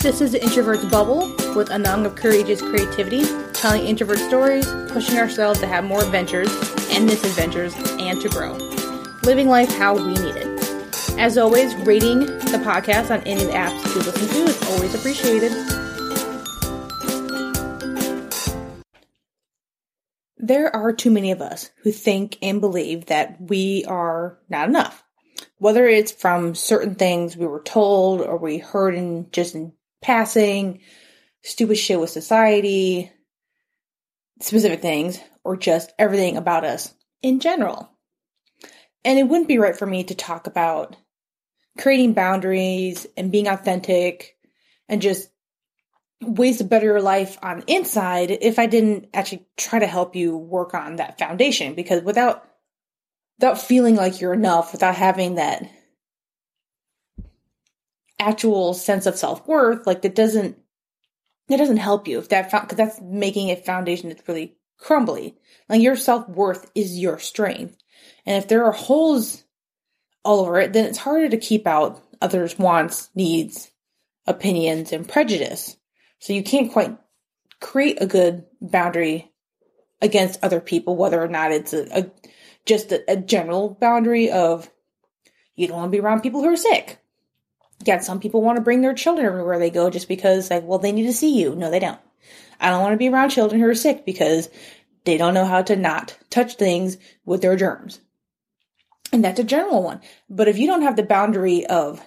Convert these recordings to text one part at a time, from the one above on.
This is the Introvert's Bubble with a nung of courageous creativity, telling introvert stories, pushing ourselves to have more adventures and misadventures, and to grow. Living life how we need it. As always, rating the podcast on any of the apps you listen to is always appreciated. There are too many of us who think and believe that we are not enough. Whether it's from certain things we were told or we heard in just in passing, stupid shit with society, specific things, or just everything about us in general. And it wouldn't be right for me to talk about creating boundaries and being authentic and just ways to better your life on the inside if I didn't actually try to help you work on that foundation because without without feeling like you're enough, without having that actual sense of self-worth, like that doesn't that doesn't help you if that because that's making a foundation that's really crumbly. Like your self-worth is your strength. And if there are holes all over it, then it's harder to keep out others' wants, needs, opinions, and prejudice. So you can't quite create a good boundary against other people, whether or not it's a, a just a, a, general boundary of you don't want to be around people who are sick. Yeah, some people want to bring their children everywhere they go just because, like, well, they need to see you. No, they don't. I don't want to be around children who are sick because they don't know how to not touch things with their germs. And that's a general one. But if you don't have the boundary of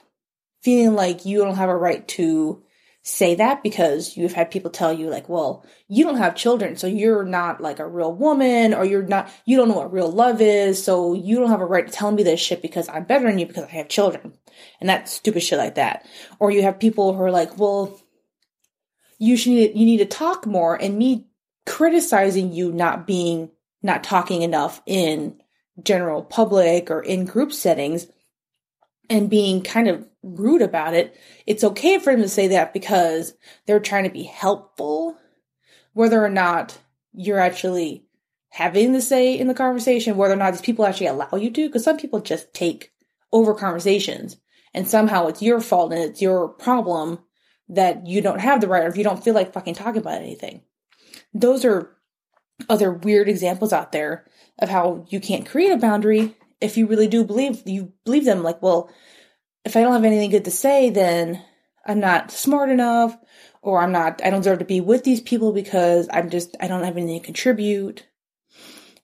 feeling like you don't have a right to say that because you've had people tell you like, well, you don't have children, so you're not like a real woman or you're not, you don't know what real love is. So you don't have a right to tell me this shit because I'm better than you because I have children and that stupid shit like that. Or you have people who are like, well, you should need, you need to talk more and me criticizing you not being, not talking enough in general public or in group settings and being kind of rude about it, it's okay for them to say that because they're trying to be helpful, whether or not you're actually having the say in the conversation, whether or not these people actually allow you to, because some people just take over conversations and somehow it's your fault and it's your problem that you don't have the right or if you don't feel like fucking talking about anything. Those are other weird examples out there of how you can't create a boundary if you really do believe you believe them like well if i don't have anything good to say then i'm not smart enough or i'm not i don't deserve to be with these people because i'm just i don't have anything to contribute.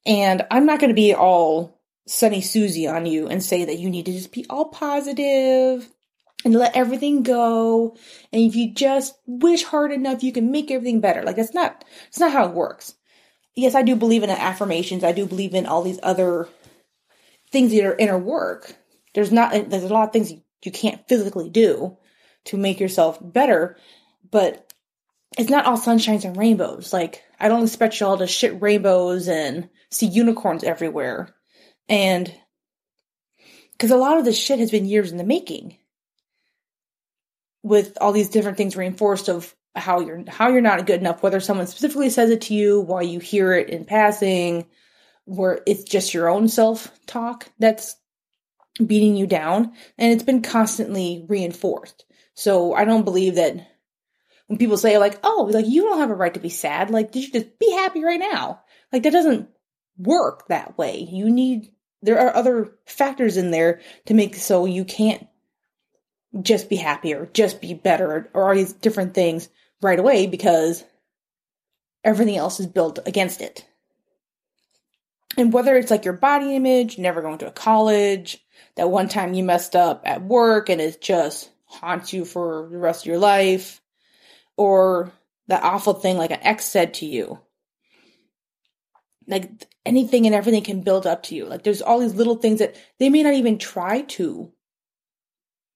And i'm not going to be all sunny susie on you and say that you need to just be all positive and let everything go. And if you just wish hard enough you can make everything better. Like that's not it's not how it works. Yes, I do believe in affirmations. I do believe in all these other things that are inner work. There's not, there's a lot of things you, can't physically do to make yourself better, but it's not all sunshines and rainbows. Like, I don't expect y'all to shit rainbows and see unicorns everywhere. And, cause a lot of this shit has been years in the making with all these different things reinforced of how you're how you're not good enough whether someone specifically says it to you while you hear it in passing where it's just your own self talk that's beating you down and it's been constantly reinforced. So i don't believe that when people say like oh like you don't have a right to be sad like did you just be happy right now. Like that doesn't work that way. You need there are other factors in there to make so you can't just be happier, just be better or all these different things right away because everything else is built against it. And whether it's like your body image, never going to a college, that one time you messed up at work and it just haunts you for the rest of your life, or that awful thing like an ex said to you. Like anything and everything can build up to you. Like there's all these little things that they may not even try to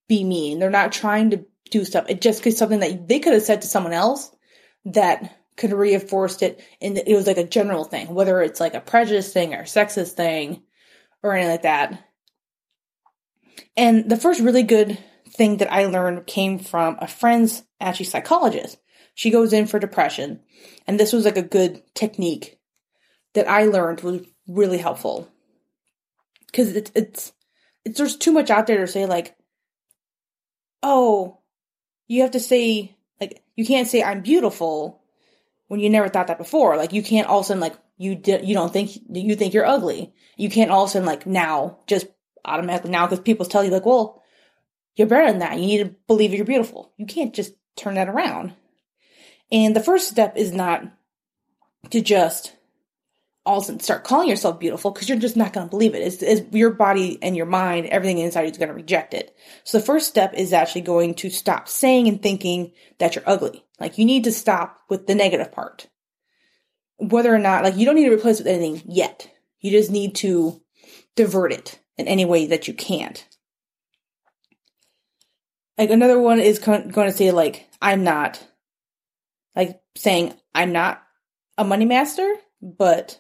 be mean. They're not trying to do stuff. It just could something that they could have said to someone else that could have reinforced it. And it was like a general thing, whether it's like a prejudice thing or sexist thing or anything like that. And the first really good thing that I learned came from a friend's actually psychologist. She goes in for depression. And this was like a good technique that I learned was really helpful. Cause it's, it's, it's, there's too much out there to say like, oh, you have to say like You can't say I'm beautiful when you never thought that before. Like you can't all of a sudden like you di- you don't think you think you're ugly. You can't all of a sudden like now just automatically now because people tell you like, well, you're better than that. You need to believe you're beautiful. You can't just turn that around. And the first step is not to just all of a sudden start calling yourself beautiful because you're just not going to believe it. It's, it's, your body and your mind, everything inside you is going to reject it. So the first step is actually going to stop saying and thinking that you're ugly. Like you need to stop with the negative part. Whether or not, like you don't need to replace it with anything yet. You just need to divert it in any way that you can't. Like another one is going to say like, I'm not, like saying I'm not a money master, but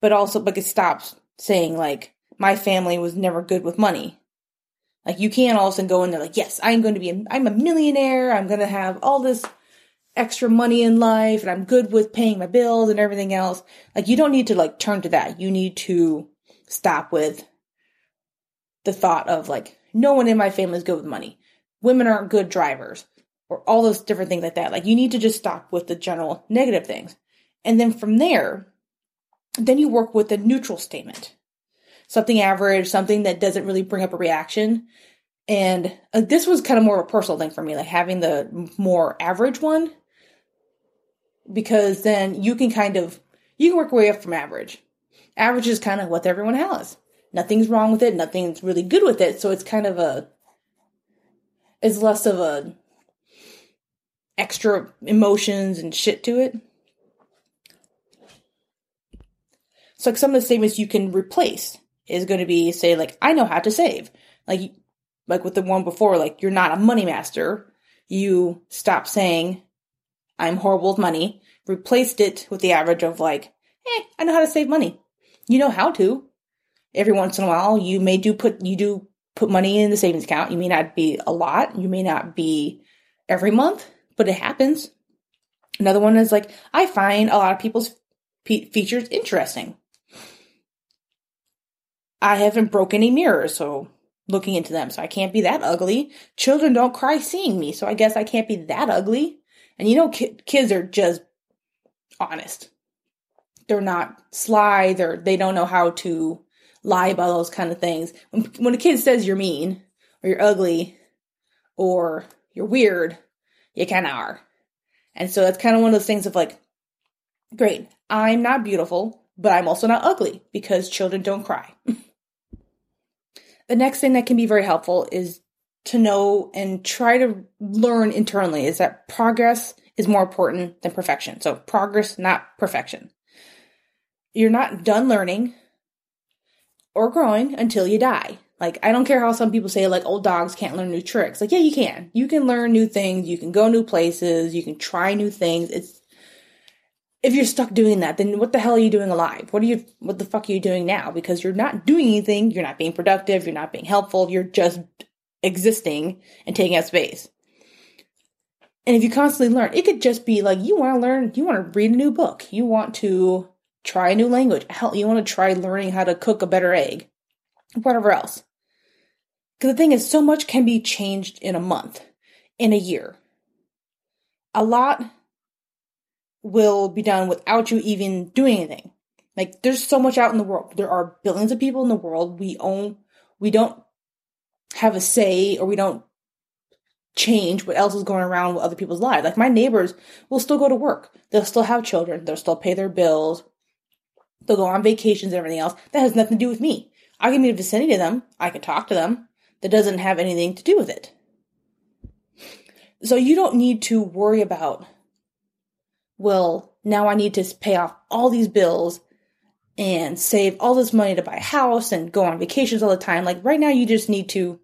but also but it stops saying like my family was never good with money. Like you can't all of a sudden go in there like, yes, I'm going to be, a, I'm a millionaire. I'm going to have all this extra money in life and I'm good with paying my bills and everything else. Like you don't need to like turn to that. You need to stop with the thought of like, no one in my family is good with money. Women aren't good drivers or all those different things like that. Like you need to just stop with the general negative things. And then from there, then you work with a neutral statement. Something average, something that doesn't really bring up a reaction. And uh, this was kind of more of a personal thing for me, like having the more average one, because then you can kind of, you can work way up from average. Average is kind of what everyone has. Nothing's wrong with it. Nothing's really good with it. So it's kind of a, it's less of a extra emotions and shit to it. So like some of the statements you can replace is going to be say like I know how to save. Like like with the one before like you're not a money master. You stop saying I'm horrible with money, replaced it with the average of like, "Eh, I know how to save money." You know how to. Every once in a while you may do put you do put money in the savings account. You may not be a lot, you may not be every month, but it happens. Another one is like I find a lot of people's features interesting. I haven't broken any mirrors, so looking into them, so I can't be that ugly. Children don't cry seeing me, so I guess I can't be that ugly. And you know, ki- kids are just honest. They're not sly. They're they don't know how to lie about those kind of things. When, when a kid says you're mean or you're ugly or you're weird, you kind of are. And so that's kind of one of those things of like, great, I'm not beautiful, but I'm also not ugly because children don't cry. The next thing that can be very helpful is to know and try to learn internally is that progress is more important than perfection. So progress, not perfection. You're not done learning or growing until you die. Like, I don't care how some people say, like, old dogs can't learn new tricks. Like, yeah, you can. You can learn new things. You can go new places. You can try new things. It's if you're stuck doing that, then what the hell are you doing alive? What are you, what the fuck are you doing now? Because you're not doing anything. You're not being productive. You're not being helpful. You're just existing and taking up space. And if you constantly learn, it could just be like you want to learn, you want to read a new book, you want to try a new language, hell, you want to try learning how to cook a better egg, whatever else. Because the thing is, so much can be changed in a month, in a year. A lot will be done without you even doing anything. Like there's so much out in the world. There are billions of people in the world. We own we don't have a say or we don't change what else is going around with other people's lives. Like my neighbors will still go to work. They'll still have children. They'll still pay their bills. They'll go on vacations and everything else. That has nothing to do with me. I can be in the vicinity of them. I can talk to them. That doesn't have anything to do with it. So you don't need to worry about well, now I need to pay off all these bills and save all this money to buy a house and go on vacations all the time. Like right now, you just need to.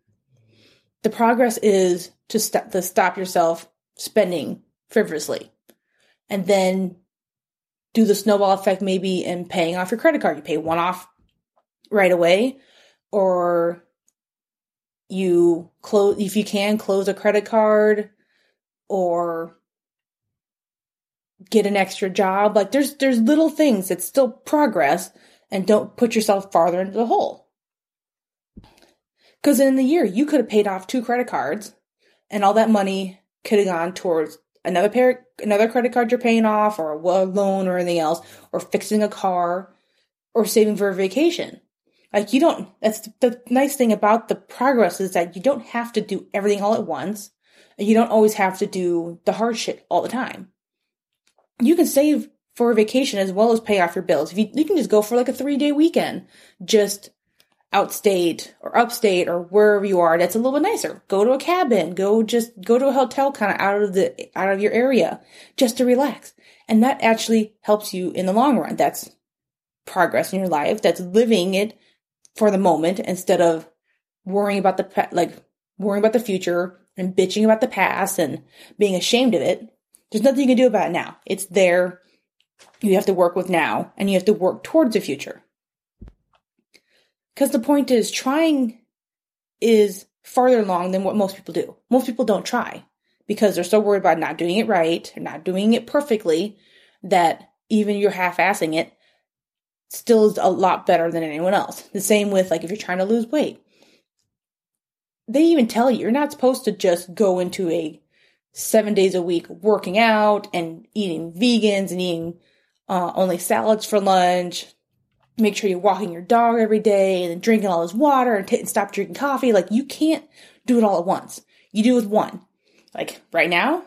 The progress is to stop to stop yourself spending frivolously, and then do the snowball effect maybe in paying off your credit card. You pay one off right away, or you close if you can close a credit card, or get an extra job. Like there's there's little things that still progress and don't put yourself farther into the hole. Cuz in the year you could have paid off two credit cards and all that money could have gone towards another pair, another credit card you're paying off, or a loan, or anything else, or fixing a car, or saving for a vacation. Like you don't. That's the nice thing about the progress is that you don't have to do everything all at once, and you don't always have to do the hard shit all the time. You can save for a vacation as well as pay off your bills. If you, you can just go for like a three day weekend, just outstate or upstate or wherever you are that's a little bit nicer. Go to a cabin, go just go to a hotel kind of out of the out of your area just to relax. And that actually helps you in the long run. That's progress in your life. That's living it for the moment instead of worrying about the like worrying about the future and bitching about the past and being ashamed of it. There's nothing you can do about it now. It's there. You have to work with now and you have to work towards the future. Because the point is, trying is farther along than what most people do. Most people don't try because they're so worried about not doing it right or not doing it perfectly that even you're half assing it still is a lot better than anyone else. The same with like if you're trying to lose weight. They even tell you you're not supposed to just go into a seven days a week working out and eating vegans and eating uh, only salads for lunch make sure you're walking your dog every day and drinking all this water and, t- and stop drinking coffee. Like you can't do it all at once. You do it with one. Like right now,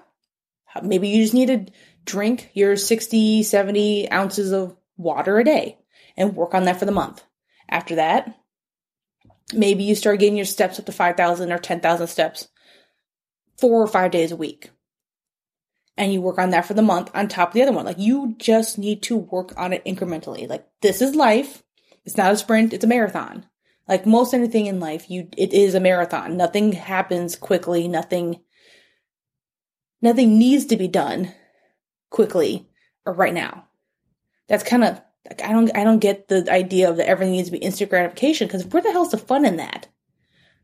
maybe you just need to drink your 60, 70 ounces of water a day and work on that for the month. After that, maybe you start getting your steps up to 5,000 or 10,000 steps four or five days a week and you work on that for the month on top of the other one. Like you just need to work on it incrementally. Like this is life. It's not a sprint, it's a marathon. Like most anything in life, you it is a marathon. Nothing happens quickly, nothing nothing needs to be done quickly or right now. That's kind of like I don't I don't get the idea of that everything needs to be instant gratification because where the hell's the fun in that?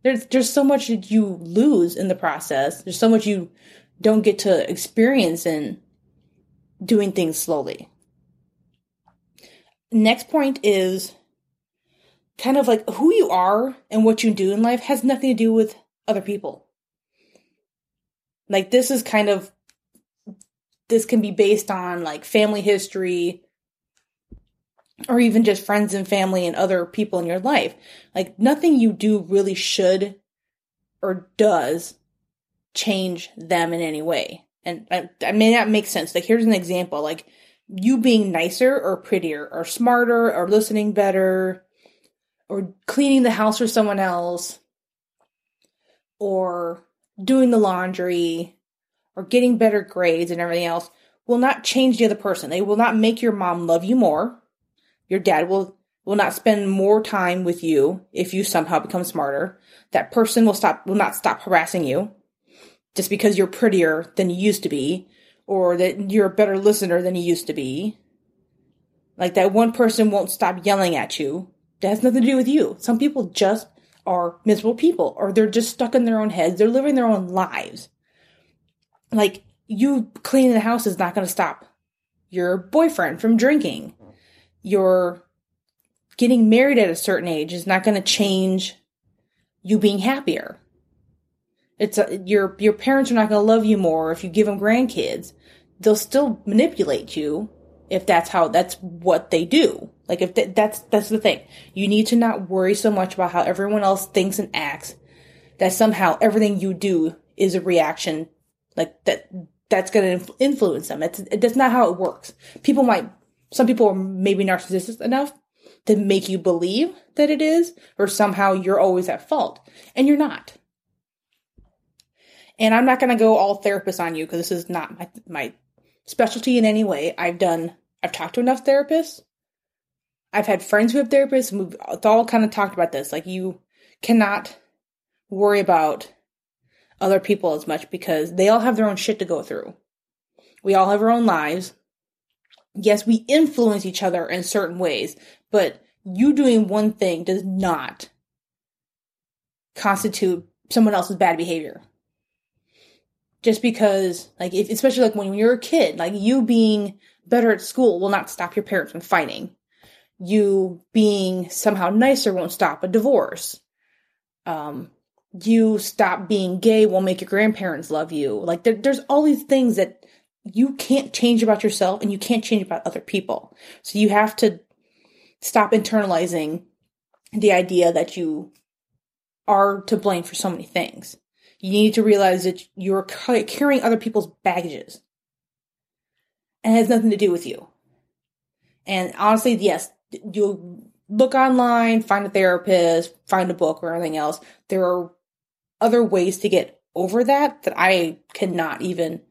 There's there's so much that you lose in the process. There's so much you don't get to experience in doing things slowly. Next point is kind of like who you are and what you do in life has nothing to do with other people. Like this is kind of this can be based on like family history or even just friends and family and other people in your life. Like nothing you do really should or does change them in any way. And I, I may not make sense. Like, here's an example. Like, you being nicer or prettier or smarter or listening better or cleaning the house for someone else or doing the laundry or getting better grades and everything else will not change the other person. They will not make your mom love you more. Your dad will will not spend more time with you if you somehow become smarter. That person will stop will not stop harassing you just because you're prettier than you used to be, or that you're a better listener than you used to be. Like that one person won't stop yelling at you. That has nothing to do with you. Some people just are miserable people, or they're just stuck in their own heads. They're living their own lives. Like you cleaning the house is not going to stop your boyfriend from drinking. Your getting married at a certain age is not going to change you being happier. It's a, your your parents are not going to love you more if you give them grandkids. They'll still manipulate you if that's how that's what they do. Like if th- that's that's the thing. You need to not worry so much about how everyone else thinks and acts that somehow everything you do is a reaction like that that's going to influence them. It's that's not how it works. People might some people are maybe narcissistic enough to make you believe that it is or somehow you're always at fault and you're not. And I'm not going to go all therapist on you because this is not my, my specialty in any way. I've done, I've talked to enough therapists. I've had friends who have therapists. And we've all kind of talked about this. Like you cannot worry about other people as much because they all have their own shit to go through. We all have our own lives. Yes, we influence each other in certain ways, but you doing one thing does not constitute someone else's bad behavior. Just because like if, especially like when you're a kid like you being better at school will not stop your parents from fighting. You being somehow nicer won't stop a divorce. Um you stop being gay will make your grandparents love you. Like there, there's all these things that you can't change about yourself and you can't change about other people. So you have to stop internalizing the idea that you are to blame for so many things. You need to realize that you're carrying other people's baggages and it has nothing to do with you. And honestly, yes, you'll look online, find a therapist, find a book or anything else. There are other ways to get over that that I cannot even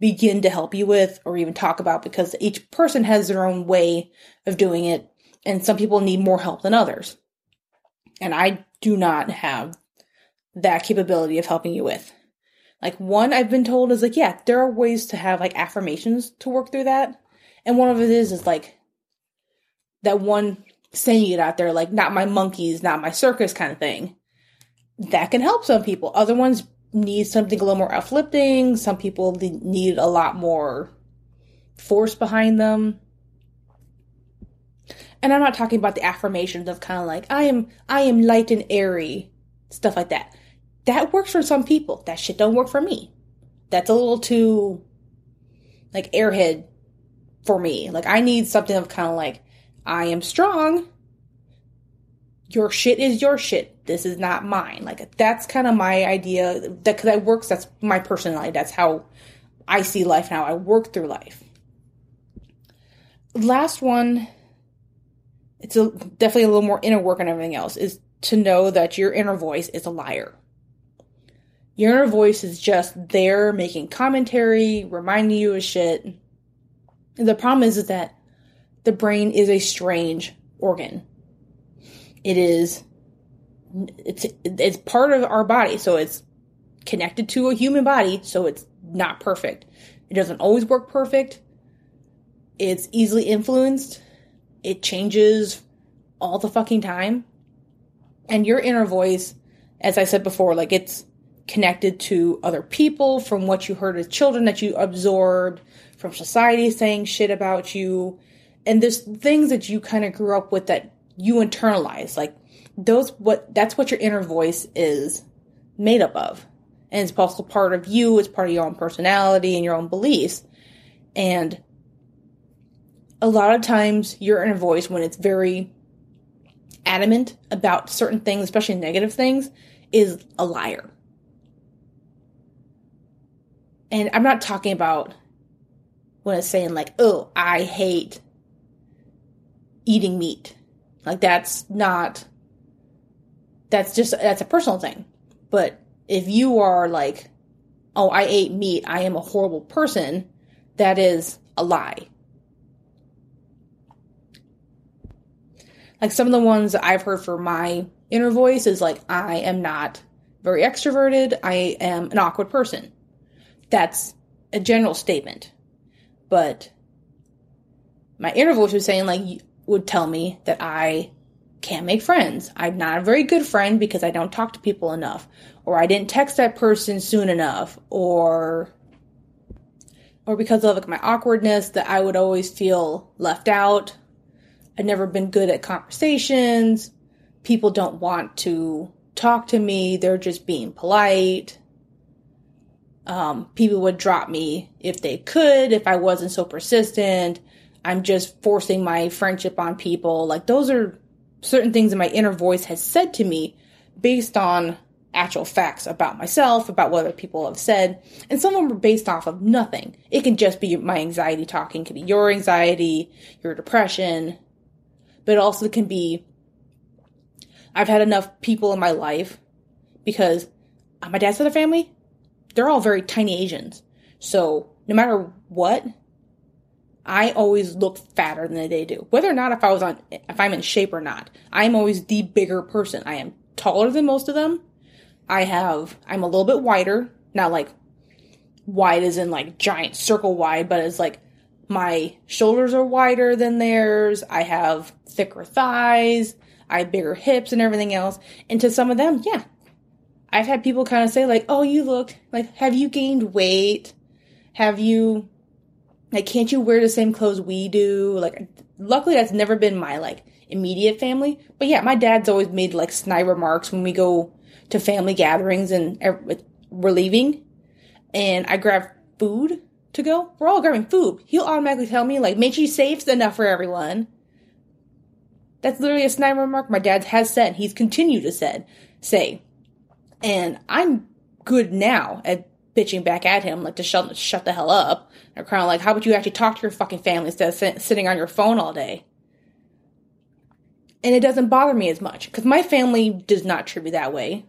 begin to help you with or even talk about because each person has their own way of doing it and some people need more help than others. And I do not have that capability of helping you with. Like one I've been told is like, yeah, there are ways to have like affirmations to work through that. And one of it is is like that one saying it out there, like not my monkeys, not my circus kind of thing. That can help some people. Other ones need something a little more uplifting. Some people need a lot more force behind them. And I'm not talking about the affirmations of kind of like I am I am light and airy, stuff like that that works for some people. That shit don't work for me. That's a little too like airhead for me. Like I need something of kind of like I am strong. Your shit is your shit. This is not mine. Like that's kind of my idea. That because I works. That's my personality. That's how I see life now. I work through life. Last one. It's a, definitely a little more inner work and everything else. Is to know that your inner voice is a liar. Your inner voice is just there making commentary, reminding you of shit. The problem is, is that the brain is a strange organ. It is it's it's part of our body, so it's connected to a human body, so it's not perfect. It doesn't always work perfect. It's easily influenced. It changes all the fucking time. And your inner voice, as I said before, like it's connected to other people, from what you heard as children that you absorbed, from society saying shit about you, and there's things that you kind of grew up with that you internalize. Like those, what that's what your inner voice is made up of, and it's also part of you. It's part of your own personality and your own beliefs, and a lot of times your inner voice, when it's very adamant about certain things, especially negative things, is a liar and I'm not talking about when it's saying like, oh, I hate eating meat. Like that's not that's just that's a personal thing. But if you are like, oh, I ate meat, I am a horrible person, that is a lie. Like some of the ones I've heard for my inner voice is like, I am not very extroverted, I am an awkward person that's a general statement. But my inner voice was saying, like, would tell me that I can't make friends. I'm not a very good friend because I don't talk to people enough, or I didn't text that person soon enough, or or because of like my awkwardness that I would always feel left out. I've never been good at conversations. People don't want to talk to me. They're just being polite um, people would drop me if they could, if I wasn't so persistent. I'm just forcing my friendship on people. Like, those are certain things that my inner voice has said to me based on actual facts about myself, about what other people have said. And some of them are based off of nothing. It can just be my anxiety talking, it can be your anxiety, your depression, but it also can be I've had enough people in my life because my dad's other family, they're all very tiny Asians. So no matter what, I always look fatter than they do. Whether or not if I was on, if I'm in shape or not, I'm always the bigger person. I am taller than most of them. I have, I'm a little bit wider, not like wide as in like giant circle wide, but it's like my shoulders are wider than theirs. I have thicker thighs. I have bigger hips and everything else. And to some of them, yeah, I've had people kind of say like, "Oh, you look like have you gained weight? Have you like can't you wear the same clothes we do?" Like luckily that's never been my like immediate family. But yeah, my dad's always made like snide remarks when we go to family gatherings and er, we're leaving and I grab food to go, we're all grabbing food. He'll automatically tell me, like, make sure you save enough for everyone. That's literally a snide remark my dad has said. He's continued to said, say. And I'm good now at bitching back at him, like to shut, shut the hell up. They're kind of like, how about you actually talk to your fucking family instead of sit, sitting on your phone all day? And it doesn't bother me as much because my family does not treat me that way.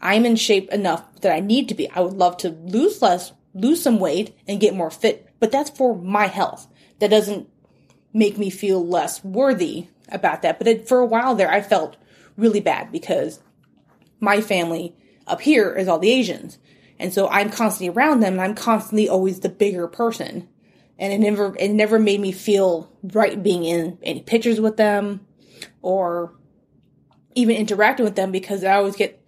I'm in shape enough that I need to be. I would love to lose less, lose some weight and get more fit, but that's for my health. That doesn't make me feel less worthy about that. But it, for a while there, I felt really bad because my family up here is all the Asians. And so I'm constantly around them and I'm constantly always the bigger person. And it never, it never made me feel right being in any pictures with them or even interacting with them because I always get,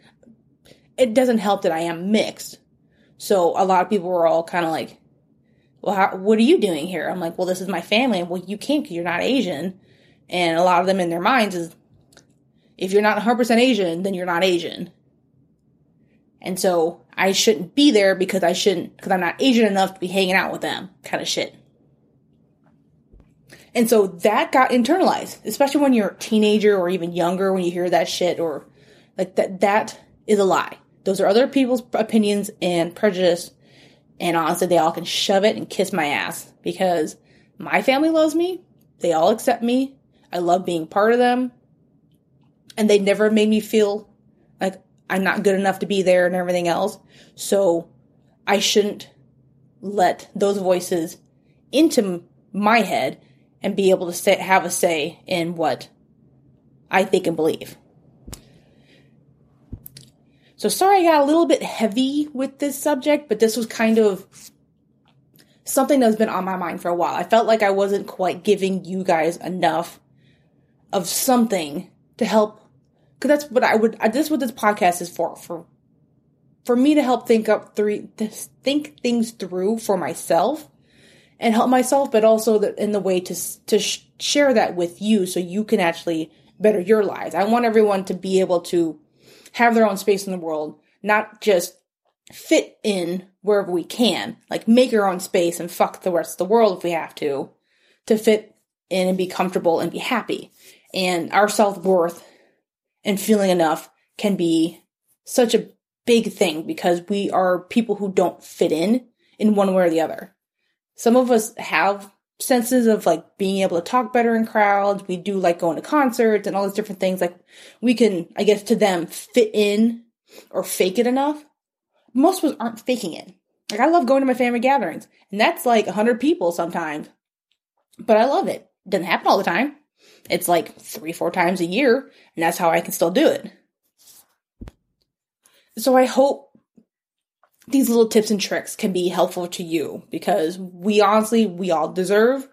it doesn't help that I am mixed. So a lot of people were all kind of like, well, how, what are you doing here? I'm like, well, this is my family. Well, you can't because you're not Asian. And a lot of them in their minds is, if you're not 100% Asian, then you're not Asian. And so I shouldn't be there because I shouldn't, because I'm not Asian enough to be hanging out with them, kind of shit. And so that got internalized, especially when you're a teenager or even younger when you hear that shit or like that, that is a lie. Those are other people's opinions and prejudice. And honestly, they all can shove it and kiss my ass because my family loves me. They all accept me. I love being part of them. And they never made me feel like I'm not good enough to be there and everything else. So I shouldn't let those voices into my head and be able to say, have a say in what I think and believe. So sorry I got a little bit heavy with this subject, but this was kind of something that's been on my mind for a while. I felt like I wasn't quite giving you guys enough of something to help because that's what I would. This is what this podcast is for. For for me to help think up three, think things through for myself and help myself, but also in the way to to sh- share that with you, so you can actually better your lives. I want everyone to be able to have their own space in the world, not just fit in wherever we can, like make our own space and fuck the rest of the world if we have to, to fit in and be comfortable and be happy. And our self worth and feeling enough can be such a big thing because we are people who don't fit in in one way or the other. Some of us have senses of like being able to talk better in crowds. We do like going to concerts and all these different things. Like we can, I guess to them, fit in or fake it enough. Most of us aren't faking it. Like I love going to my family gatherings and that's like a hundred people sometimes, but I love it. it. Doesn't happen all the time. It's like three, four times a year, and that's how I can still do it. So I hope these little tips and tricks can be helpful to you because we honestly, we all deserve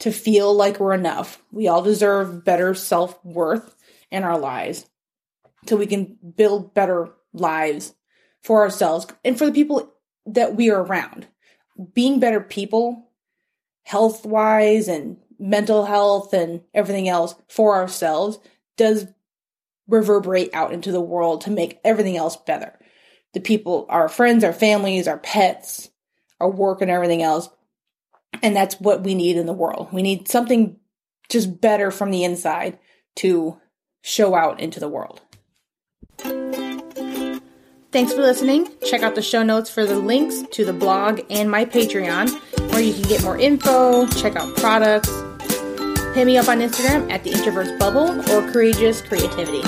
to feel like we're enough. We all deserve better self worth in our lives so we can build better lives for ourselves and for the people that we are around. Being better people, health wise and mental health and everything else for ourselves does reverberate out into the world to make everything else better. The people, our friends, our families, our pets, our work and everything else. And that's what we need in the world. We need something just better from the inside to show out into the world. Thanks for listening. Check out the show notes for the links to the blog and my Patreon, where you can get more info, check out products, Hit me up on Instagram at the Introverts Bubble or Courageous Creativity.